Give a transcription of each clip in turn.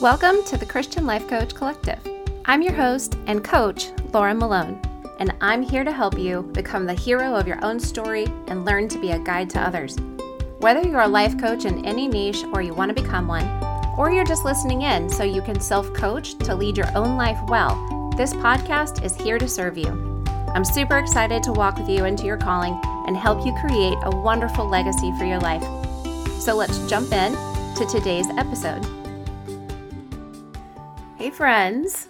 Welcome to the Christian Life Coach Collective. I'm your host and coach, Laura Malone, and I'm here to help you become the hero of your own story and learn to be a guide to others. Whether you're a life coach in any niche or you want to become one, or you're just listening in so you can self coach to lead your own life well, this podcast is here to serve you. I'm super excited to walk with you into your calling and help you create a wonderful legacy for your life. So let's jump in to today's episode. Hey, friends.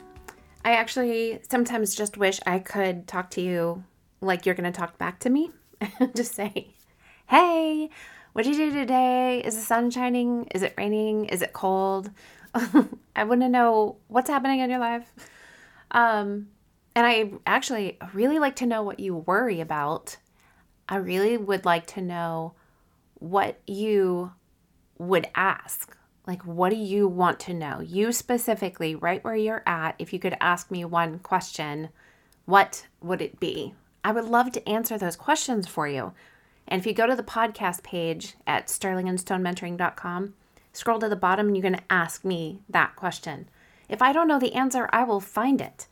I actually sometimes just wish I could talk to you like you're going to talk back to me. And just say, hey, what did you do today? Is the sun shining? Is it raining? Is it cold? I want to know what's happening in your life. Um, and I actually really like to know what you worry about. I really would like to know what you would ask like, what do you want to know? You specifically, right where you're at, if you could ask me one question, what would it be? I would love to answer those questions for you. And if you go to the podcast page at sterlingandstonementoring.com, scroll to the bottom and you're going to ask me that question. If I don't know the answer, I will find it.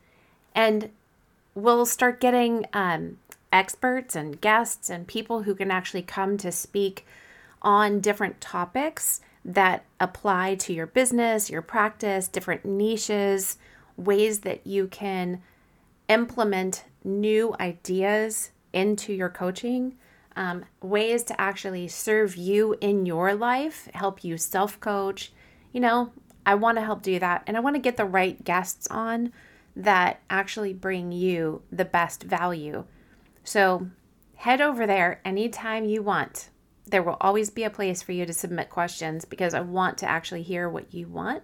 And we'll start getting um, experts and guests and people who can actually come to speak on different topics that apply to your business, your practice, different niches, ways that you can implement new ideas into your coaching, um, ways to actually serve you in your life, help you self coach. You know, I want to help do that. And I want to get the right guests on that actually bring you the best value. So head over there anytime you want there will always be a place for you to submit questions because I want to actually hear what you want.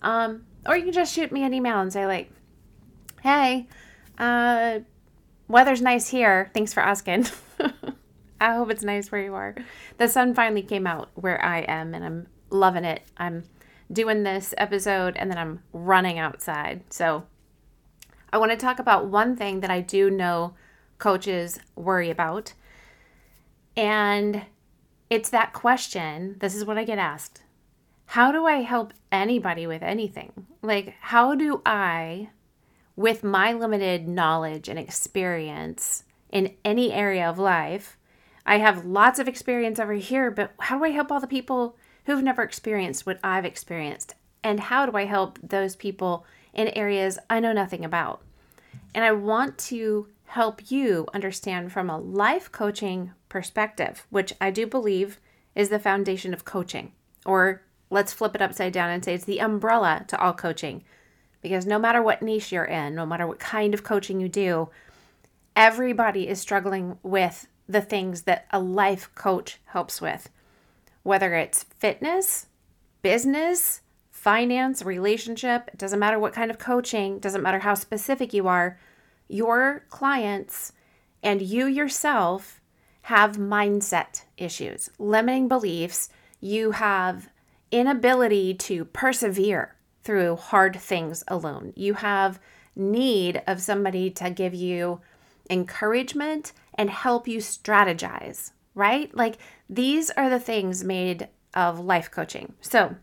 Um, or you can just shoot me an email and say, like, hey, uh, weather's nice here. Thanks for asking. I hope it's nice where you are. The sun finally came out where I am, and I'm loving it. I'm doing this episode and then I'm running outside. So, I want to talk about one thing that I do know coaches worry about. And it's that question. This is what I get asked. How do I help anybody with anything? Like, how do I, with my limited knowledge and experience in any area of life, I have lots of experience over here, but how do I help all the people who've never experienced what I've experienced? And how do I help those people in areas I know nothing about? And I want to help you understand from a life coaching perspective, which I do believe is the foundation of coaching. Or let's flip it upside down and say it's the umbrella to all coaching. Because no matter what niche you're in, no matter what kind of coaching you do, everybody is struggling with the things that a life coach helps with. Whether it's fitness, business, finance, relationship, it doesn't matter what kind of coaching, doesn't matter how specific you are, your clients and you yourself have mindset issues, limiting beliefs, you have inability to persevere through hard things alone. You have need of somebody to give you encouragement and help you strategize, right? Like these are the things made of life coaching. So,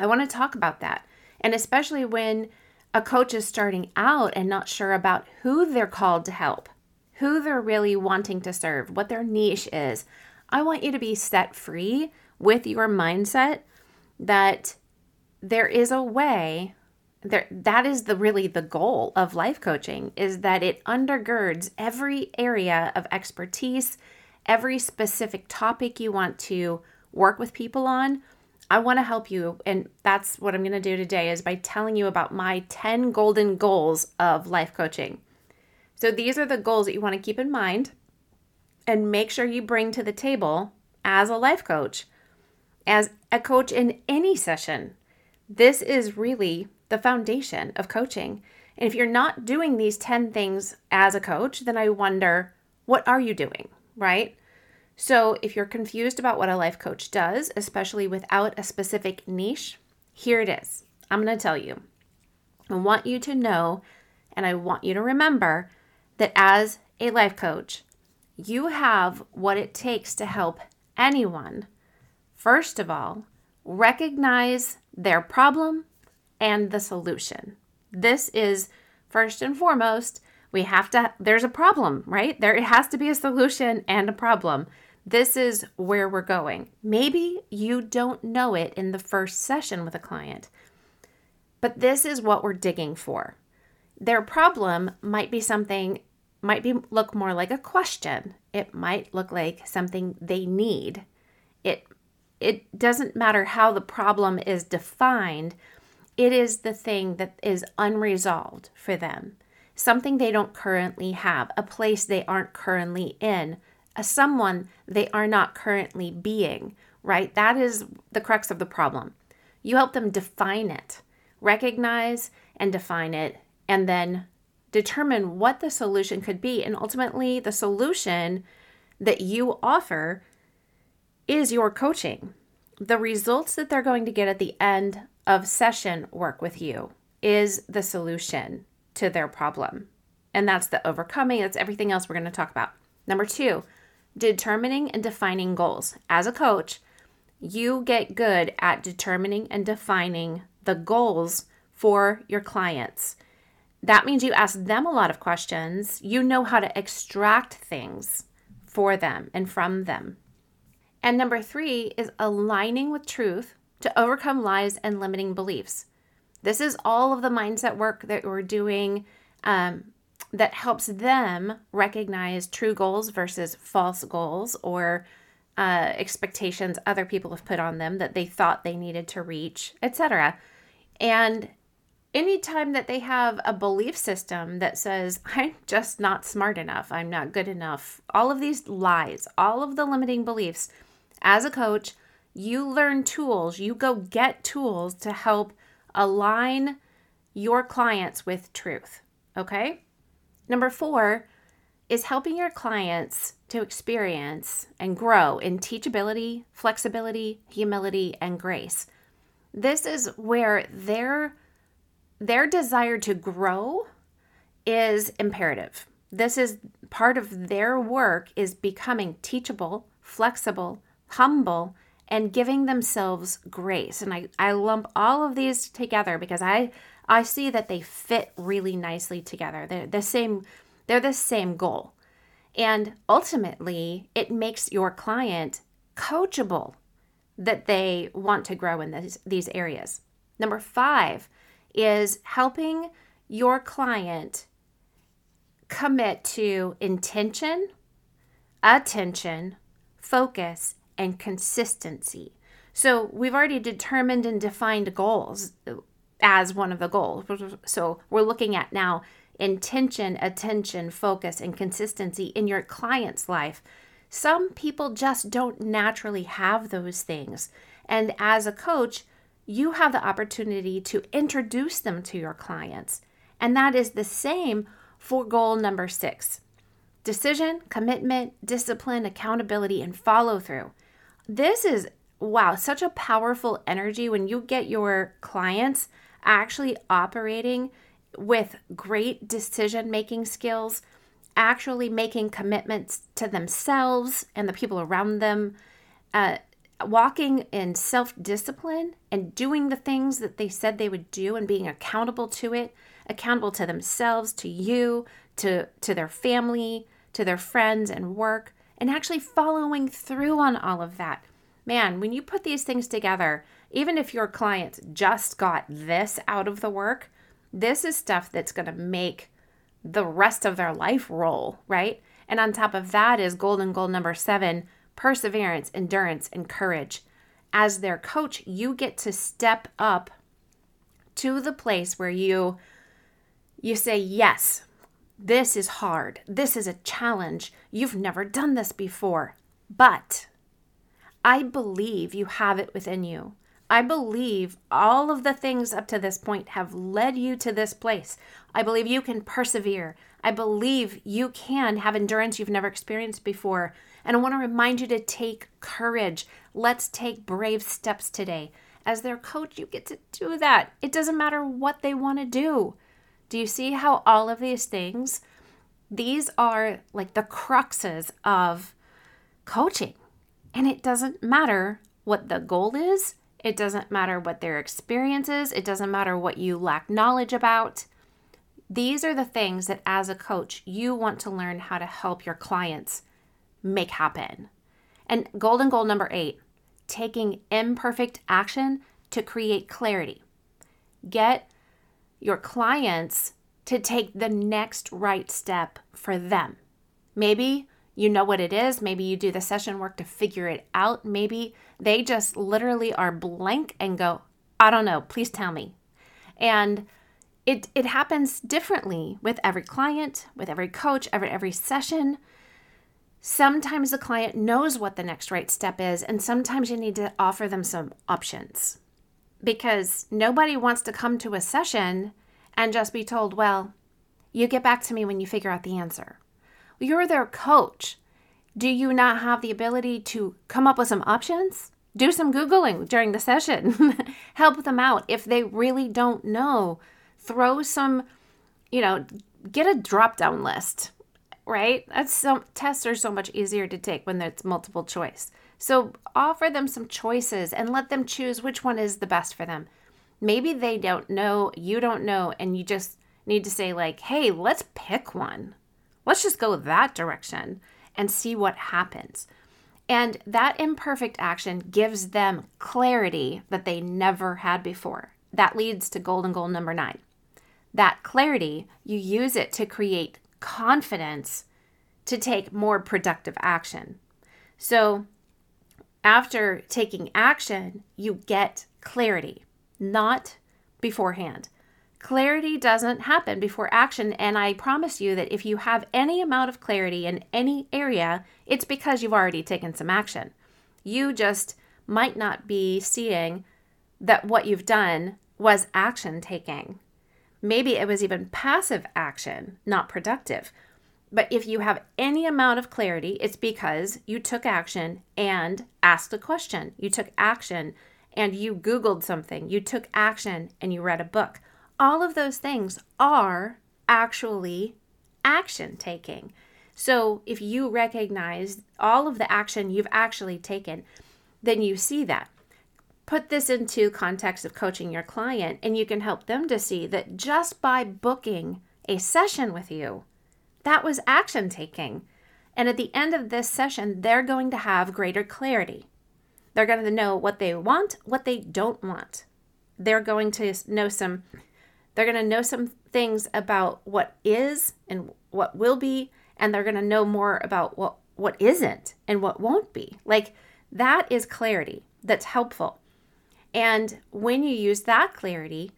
I want to talk about that. And especially when a coach is starting out and not sure about who they're called to help, who they're really wanting to serve, what their niche is, I want you to be set free with your mindset that there is a way there that is the really the goal of life coaching is that it undergirds every area of expertise every specific topic you want to work with people on I want to help you and that's what I'm going to do today is by telling you about my 10 golden goals of life coaching. So these are the goals that you want to keep in mind and make sure you bring to the table as a life coach, as a coach in any session. This is really the foundation of coaching. And if you're not doing these 10 things as a coach, then I wonder what are you doing, right? So, if you're confused about what a life coach does, especially without a specific niche, here it is. I'm going to tell you. I want you to know and I want you to remember that as a life coach, you have what it takes to help anyone. First of all, recognize their problem and the solution. This is first and foremost, we have to, there's a problem, right? There has to be a solution and a problem. This is where we're going. Maybe you don't know it in the first session with a client, but this is what we're digging for. Their problem might be something might be look more like a question. It might look like something they need. It it doesn't matter how the problem is defined. It is the thing that is unresolved for them. Something they don't currently have, a place they aren't currently in, a someone they are not currently being, right? That is the crux of the problem. You help them define it, recognize and define it, and then determine what the solution could be. And ultimately, the solution that you offer is your coaching. The results that they're going to get at the end of session work with you is the solution to their problem. And that's the overcoming, that's everything else we're going to talk about. Number two, determining and defining goals. As a coach, you get good at determining and defining the goals for your clients. That means you ask them a lot of questions. You know how to extract things for them and from them. And number three is aligning with truth to overcome lies and limiting beliefs. This is all of the mindset work that we're doing um, that helps them recognize true goals versus false goals or uh, expectations other people have put on them that they thought they needed to reach, etc. And anytime that they have a belief system that says, I'm just not smart enough, I'm not good enough, all of these lies, all of the limiting beliefs, as a coach, you learn tools, you go get tools to help align your clients with truth. Okay? Number four is helping your clients to experience and grow in teachability, flexibility, humility, and grace. This is where their their desire to grow is imperative. This is part of their work is becoming teachable, flexible, humble, and giving themselves grace. And I, I lump all of these together because I I see that they fit really nicely together. They're the same, they're the same goal. And ultimately, it makes your client coachable that they want to grow in this, these areas. Number five is helping your client commit to intention, attention, focus, and consistency. So we've already determined and defined goals as one of the goals. So we're looking at now intention, attention, focus, and consistency in your client's life. Some people just don't naturally have those things. And as a coach, you have the opportunity to introduce them to your clients. And that is the same for goal number six decision, commitment, discipline, accountability, and follow through. This is, wow, such a powerful energy when you get your clients actually operating with great decision making skills, actually making commitments to themselves and the people around them, uh, walking in self discipline and doing the things that they said they would do and being accountable to it, accountable to themselves, to you, to, to their family, to their friends and work and actually following through on all of that. Man, when you put these things together, even if your client just got this out of the work, this is stuff that's going to make the rest of their life roll, right? And on top of that is golden goal number seven perseverance, endurance, and courage. As their coach, you get to step up to the place where you you say yes this is hard. This is a challenge. You've never done this before. But I believe you have it within you. I believe all of the things up to this point have led you to this place. I believe you can persevere. I believe you can have endurance you've never experienced before. And I want to remind you to take courage. Let's take brave steps today. As their coach, you get to do that. It doesn't matter what they want to do. Do you see how all of these things, these are like the cruxes of coaching? And it doesn't matter what the goal is, It doesn't matter what their experience is. It doesn't matter what you lack knowledge about. These are the things that, as a coach, you want to learn how to help your clients make happen. And golden goal number eight taking imperfect action to create clarity. Get your clients to take the next right step for them. Maybe you know what it is. Maybe you do the session work to figure it out. Maybe they just literally are blank and go, I don't know, please tell me. And it, it happens differently with every client, with every coach, every, every session. Sometimes the client knows what the next right step is, and sometimes you need to offer them some options because nobody wants to come to a session and just be told, well, you get back to me when you figure out the answer. You're their coach. Do you not have the ability to come up with some options? Do some Googling during the session. Help them out. If they really don't know, throw some, you know, get a drop down list, right? That's some tests are so much easier to take when it's multiple choice. So offer them some choices and let them choose which one is the best for them. Maybe they don't know, you don't know, and you just need to say, like, hey, let's pick one. Let's just go that direction and see what happens. And that imperfect action gives them clarity that they never had before. That leads to golden goal number nine. That clarity, you use it to create confidence to take more productive action. So after taking action, you get clarity, not beforehand. Clarity doesn't happen before action, and I promise you that if you have any amount of clarity in any area, it's because you've already taken some action. You just might not be seeing that what you've done was action taking. Maybe it was even passive action, not productive. But if you have any amount of clarity, it's because you took action and asked a question. You took action and you Googled something. You took action and you read a book. All of those things are actually action taking. So if you recognize all of the action you've actually taken, then you see that. Put this into context of coaching your client, and you can help them to see that just by booking a session with you, that was action taking. And at the end of this session, they're going to have greater clarity. They're going to know what they want, what they don't want. They're going to know some they're going to know some things about what is and what will be and they're going to know more about what what isn't and what won't be. Like that is clarity that's helpful. And when you use that clarity,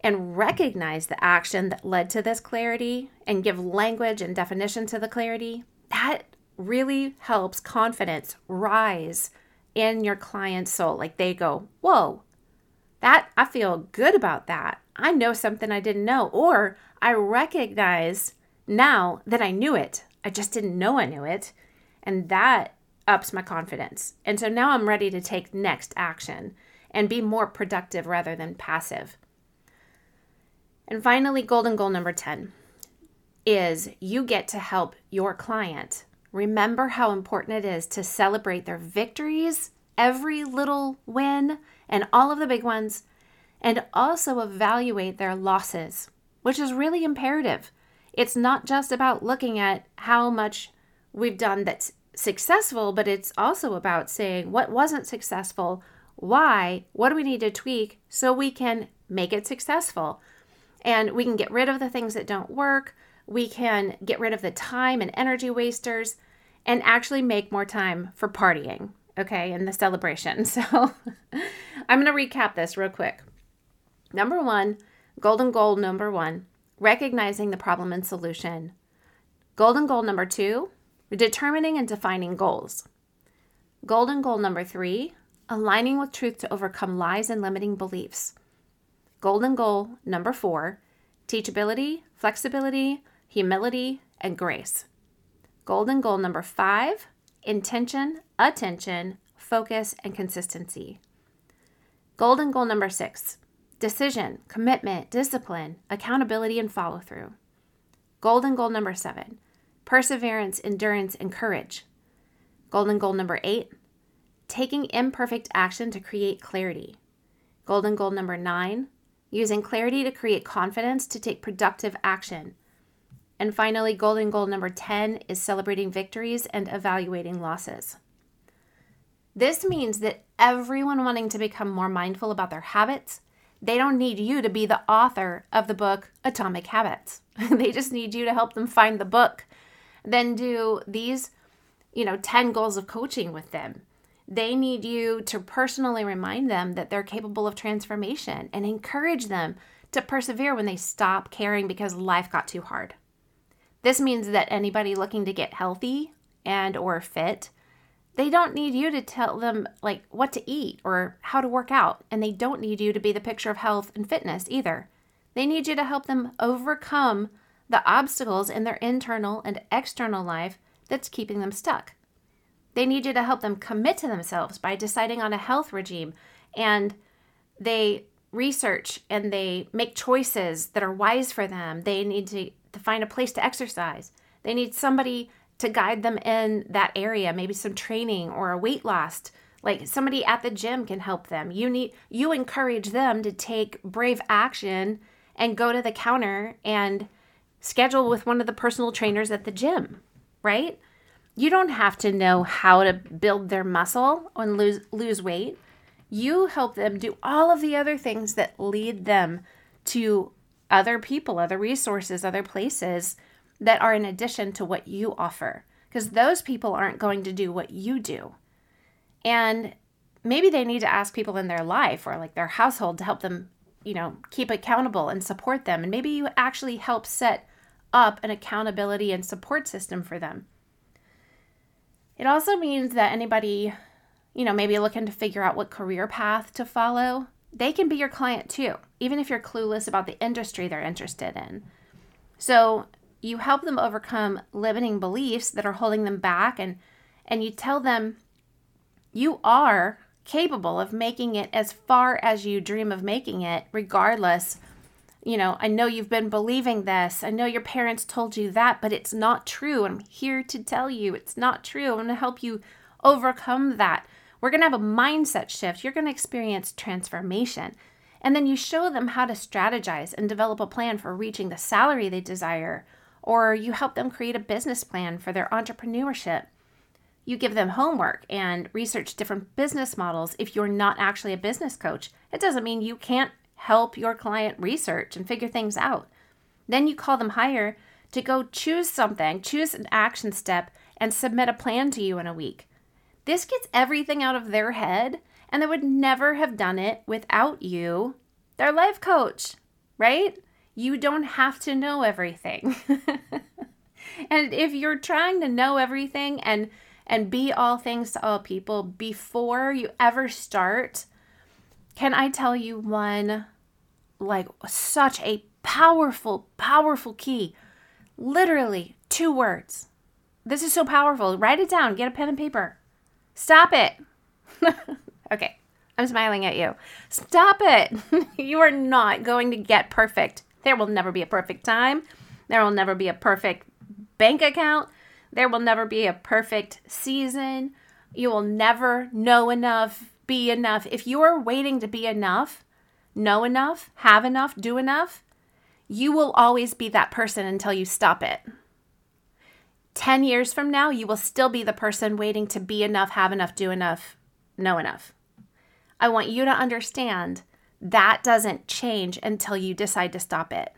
and recognize the action that led to this clarity and give language and definition to the clarity, that really helps confidence rise in your client's soul. Like they go, Whoa, that I feel good about that. I know something I didn't know, or I recognize now that I knew it. I just didn't know I knew it. And that ups my confidence. And so now I'm ready to take next action and be more productive rather than passive. And finally, golden goal number 10 is you get to help your client remember how important it is to celebrate their victories, every little win, and all of the big ones, and also evaluate their losses, which is really imperative. It's not just about looking at how much we've done that's successful, but it's also about saying what wasn't successful, why, what do we need to tweak so we can make it successful and we can get rid of the things that don't work. We can get rid of the time and energy wasters and actually make more time for partying, okay, and the celebration. So I'm going to recap this real quick. Number one, golden goal number one, recognizing the problem and solution. Golden goal number two, determining and defining goals. Golden goal number three, aligning with truth to overcome lies and limiting beliefs. Golden goal number four teachability, flexibility, humility, and grace. Golden goal number five intention, attention, focus, and consistency. Golden goal number six decision, commitment, discipline, accountability, and follow through. Golden goal number seven perseverance, endurance, and courage. Golden goal number eight taking imperfect action to create clarity. Golden goal number nine, using clarity to create confidence to take productive action. And finally, golden goal number 10 is celebrating victories and evaluating losses. This means that everyone wanting to become more mindful about their habits, they don't need you to be the author of the book Atomic Habits. they just need you to help them find the book. Then do these, you know, 10 goals of coaching with them. They need you to personally remind them that they're capable of transformation and encourage them to persevere when they stop caring because life got too hard. This means that anybody looking to get healthy and or fit, they don't need you to tell them like what to eat or how to work out, and they don't need you to be the picture of health and fitness either. They need you to help them overcome the obstacles in their internal and external life that's keeping them stuck. They need you to help them commit to themselves by deciding on a health regime and they research and they make choices that are wise for them. They need to to find a place to exercise. They need somebody to guide them in that area, maybe some training or a weight loss. Like somebody at the gym can help them. You need you encourage them to take brave action and go to the counter and schedule with one of the personal trainers at the gym, right? You don't have to know how to build their muscle and lose lose weight. You help them do all of the other things that lead them to other people, other resources, other places that are in addition to what you offer. Because those people aren't going to do what you do. And maybe they need to ask people in their life or like their household to help them, you know, keep accountable and support them. And maybe you actually help set up an accountability and support system for them. It also means that anybody, you know, maybe looking to figure out what career path to follow, they can be your client too, even if you're clueless about the industry they're interested in. So you help them overcome limiting beliefs that are holding them back and and you tell them you are capable of making it as far as you dream of making it regardless you know i know you've been believing this i know your parents told you that but it's not true i'm here to tell you it's not true i'm going to help you overcome that we're going to have a mindset shift. You're going to experience transformation. And then you show them how to strategize and develop a plan for reaching the salary they desire, or you help them create a business plan for their entrepreneurship. You give them homework and research different business models if you're not actually a business coach. It doesn't mean you can't help your client research and figure things out. Then you call them higher to go choose something, choose an action step, and submit a plan to you in a week. This gets everything out of their head, and they would never have done it without you, their life coach, right? You don't have to know everything. and if you're trying to know everything and and be all things to all people before you ever start, can I tell you one like such a powerful powerful key? Literally two words. This is so powerful. Write it down. Get a pen and paper. Stop it. okay, I'm smiling at you. Stop it. you are not going to get perfect. There will never be a perfect time. There will never be a perfect bank account. There will never be a perfect season. You will never know enough, be enough. If you are waiting to be enough, know enough, have enough, do enough, you will always be that person until you stop it. 10 years from now, you will still be the person waiting to be enough, have enough, do enough, know enough. I want you to understand that doesn't change until you decide to stop it.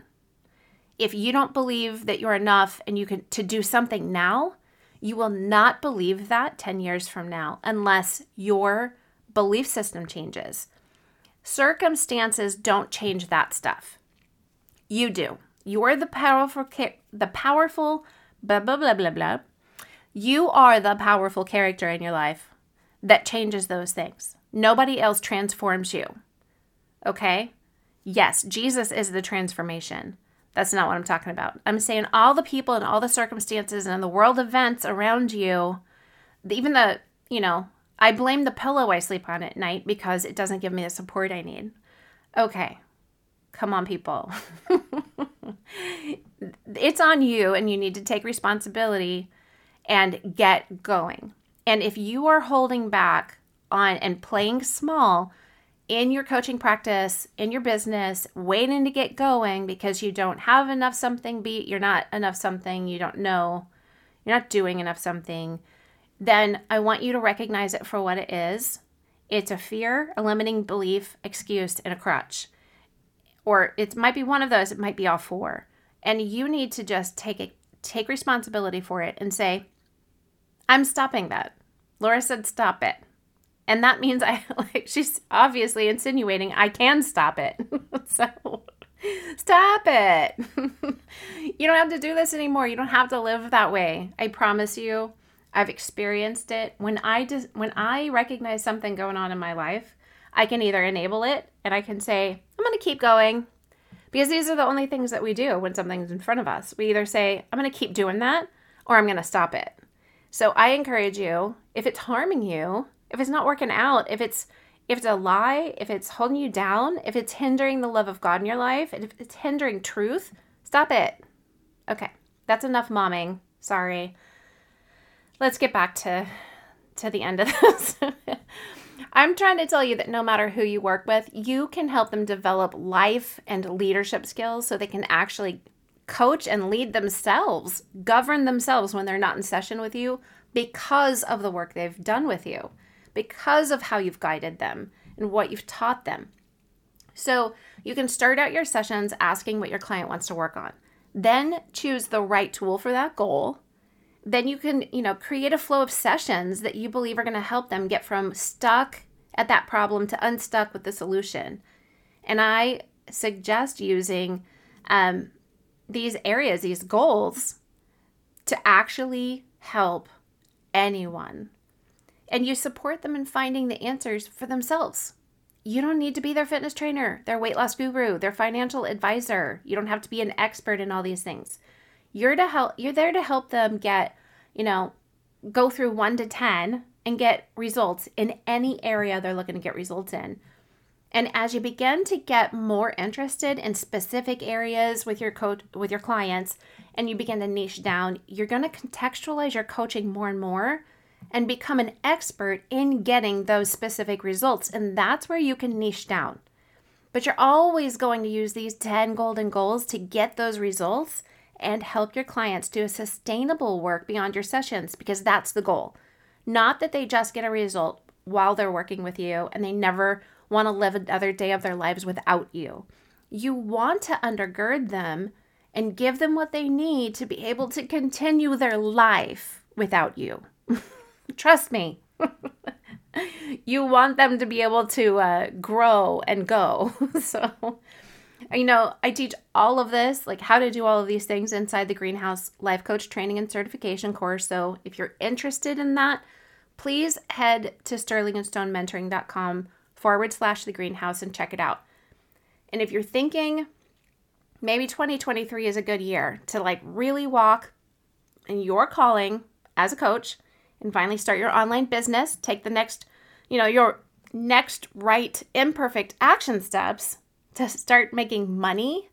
If you don't believe that you're enough and you can to do something now, you will not believe that 10 years from now unless your belief system changes. Circumstances don't change that stuff. You do. You're the powerful the powerful blah, blah, blah, blah, blah. You are the powerful character in your life that changes those things. Nobody else transforms you. Okay? Yes, Jesus is the transformation. That's not what I'm talking about. I'm saying all the people and all the circumstances and the world events around you, even the, you know, I blame the pillow I sleep on at night because it doesn't give me the support I need. Okay. Come on, people. it's on you and you need to take responsibility and get going. And if you are holding back on and playing small in your coaching practice, in your business, waiting to get going because you don't have enough something, be you're not enough something, you don't know, you're not doing enough something, then I want you to recognize it for what it is. It's a fear, a limiting belief, excuse, and a crutch. Or it might be one of those, it might be all four. And you need to just take it, take responsibility for it and say, I'm stopping that. Laura said, stop it. And that means I like she's obviously insinuating I can stop it. so stop it. you don't have to do this anymore. You don't have to live that way. I promise you. I've experienced it. When I just when I recognize something going on in my life, I can either enable it and I can say, I'm going to keep going. Because these are the only things that we do when something's in front of us. We either say, I'm going to keep doing that or I'm going to stop it. So I encourage you, if it's harming you, if it's not working out, if it's if it's a lie, if it's holding you down, if it's hindering the love of God in your life, if it's hindering truth, stop it. Okay, that's enough momming. Sorry. Let's get back to to the end of this. I'm trying to tell you that no matter who you work with, you can help them develop life and leadership skills so they can actually coach and lead themselves, govern themselves when they're not in session with you because of the work they've done with you because of how you've guided them and what you've taught them. So you can start out your sessions asking what your client wants to work on. Then choose the right tool for that goal. Then you can, you know, create a flow of sessions that you believe are going to help them get from stuck at that problem to unstuck with the solution. And I suggest using um, these areas, these goals, to actually help anyone and you support them in finding the answers for themselves. You don't need to be their fitness trainer, their weight loss guru, their financial advisor. You don't have to be an expert in all these things. You're to help you're there to help them get, you know, go through 1 to 10 and get results in any area they're looking to get results in. And as you begin to get more interested in specific areas with your coach with your clients and you begin to niche down, you're going to contextualize your coaching more and more and become an expert in getting those specific results. And that's where you can niche down. But you're always going to use these 10 golden goals to get those results and help your clients do a sustainable work beyond your sessions because that's the goal. Not that they just get a result while they're working with you and they never want to live another day of their lives without you. You want to undergird them and give them what they need to be able to continue their life without you. Trust me. you want them to be able to uh, grow and go. so, you know, I teach all of this, like how to do all of these things inside the Greenhouse Life Coach Training and Certification course. So, if you're interested in that, please head to sterlingandstonementoring.com forward slash the greenhouse and check it out. And if you're thinking maybe 2023 is a good year to like really walk in your calling as a coach and finally start your online business, take the next, you know, your next right imperfect action steps to start making money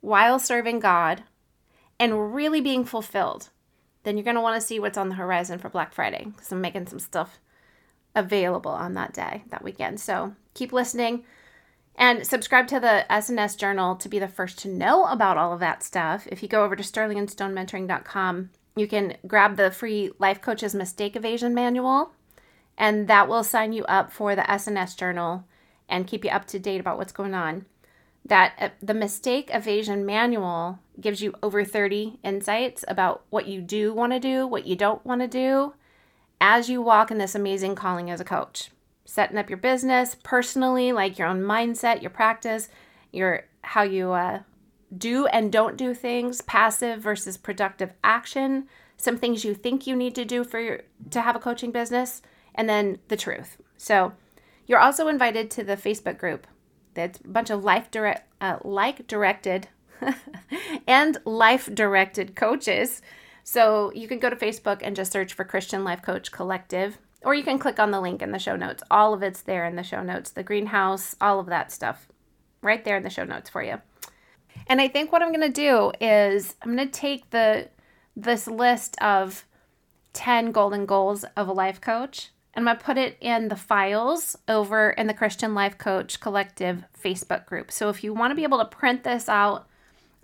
while serving God and really being fulfilled, then you're going to want to see what's on the horizon for Black Friday because I'm making some stuff available on that day, that weekend. So keep listening and subscribe to the SNS Journal to be the first to know about all of that stuff. If you go over to sterlingandstonementoring.com you can grab the free Life Coach's Mistake Evasion Manual, and that will sign you up for the SNS Journal and keep you up to date about what's going on. That uh, the Mistake Evasion Manual gives you over 30 insights about what you do want to do, what you don't want to do, as you walk in this amazing calling as a coach. Setting up your business personally, like your own mindset, your practice, your how you uh, do and don't do things, passive versus productive action, some things you think you need to do for your, to have a coaching business, and then the truth. So, you're also invited to the Facebook group. That's a bunch of life direct, uh, like directed, and life directed coaches. So you can go to Facebook and just search for Christian Life Coach Collective, or you can click on the link in the show notes. All of it's there in the show notes. The greenhouse, all of that stuff, right there in the show notes for you. And I think what I'm going to do is I'm going to take the this list of 10 golden goals of a life coach I'm going to put it in the files over in the Christian Life Coach Collective Facebook group. So if you want to be able to print this out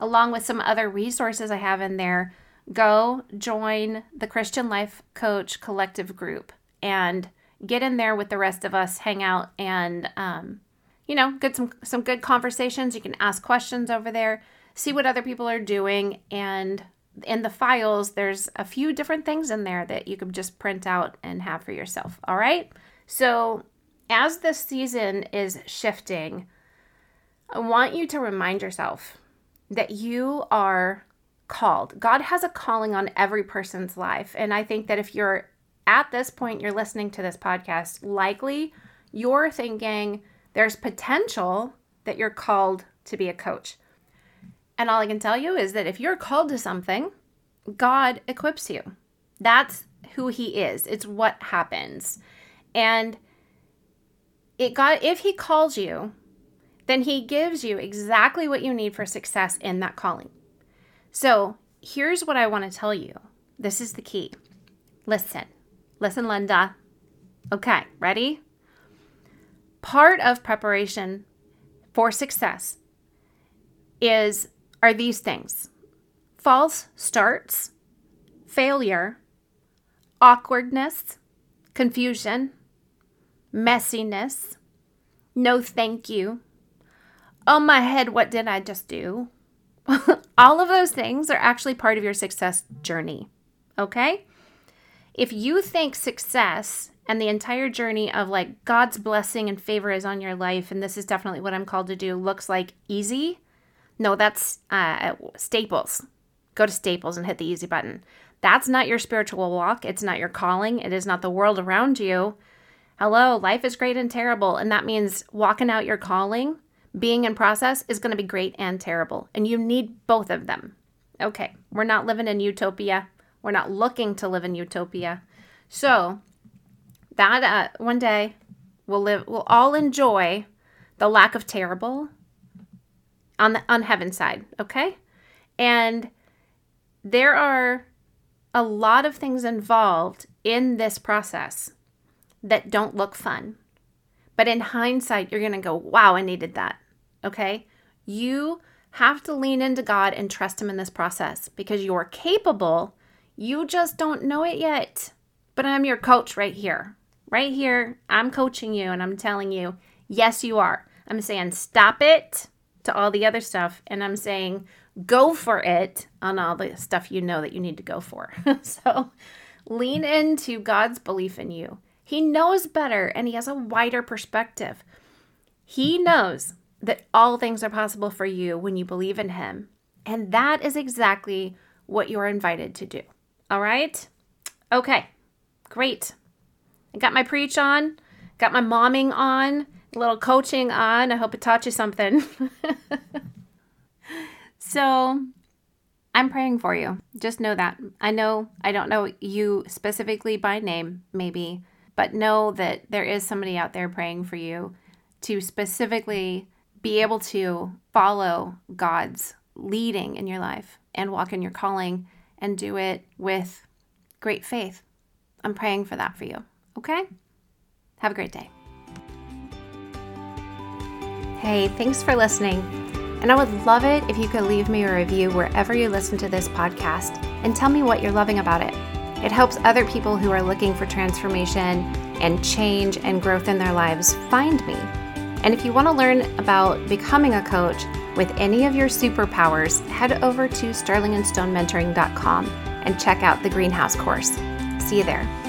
along with some other resources I have in there, go join the Christian Life Coach Collective group and get in there with the rest of us, hang out, and um, you know, get some some good conversations. You can ask questions over there, see what other people are doing, and in the files, there's a few different things in there that you can just print out and have for yourself. All right. So as this season is shifting, I want you to remind yourself that you are called. God has a calling on every person's life. And I think that if you're at this point, you're listening to this podcast, likely you're thinking there's potential that you're called to be a coach. And all I can tell you is that if you're called to something, God equips you. That's who he is. It's what happens. And it God if he calls you, then he gives you exactly what you need for success in that calling. So, here's what I want to tell you. This is the key. Listen. Listen, Linda. Okay, ready? Part of preparation for success is are these things false starts, failure, awkwardness, confusion, messiness, no thank you, oh my head, what did I just do? All of those things are actually part of your success journey. Okay? If you think success and the entire journey of like God's blessing and favor is on your life, and this is definitely what I'm called to do, looks like easy, no, that's uh, Staples. Go to Staples and hit the easy button. That's not your spiritual walk. It's not your calling. It is not the world around you. Hello, life is great and terrible. And that means walking out your calling, being in process, is going to be great and terrible. And you need both of them. Okay, we're not living in utopia. We're not looking to live in utopia. So, that uh, one day we'll live, we'll all enjoy the lack of terrible on the on heaven's side, okay? And there are a lot of things involved in this process that don't look fun. But in hindsight, you're going to go, wow, I needed that. Okay? You have to lean into God and trust Him in this process because you're capable. You just don't know it yet. But I'm your coach right here. Right here, I'm coaching you and I'm telling you, yes, you are. I'm saying, stop it to all the other stuff. And I'm saying, go for it on all the stuff you know that you need to go for. so lean into God's belief in you. He knows better and he has a wider perspective. He knows that all things are possible for you when you believe in him. And that is exactly what you're invited to do. All right? Okay, great. I got my preach on, got my momming on, little coaching on. I hope it taught you something. So I'm praying for you. Just know that. I know I don't know you specifically by name, maybe, but know that there is somebody out there praying for you to specifically be able to follow God's leading in your life and walk in your calling and do it with great faith. I'm praying for that for you. Okay? Have a great day. Hey, thanks for listening. And I would love it if you could leave me a review wherever you listen to this podcast and tell me what you're loving about it. It helps other people who are looking for transformation and change and growth in their lives find me. And if you want to learn about becoming a coach with any of your superpowers, head over to sterlingandstonementoring.com and check out the greenhouse course. See you there.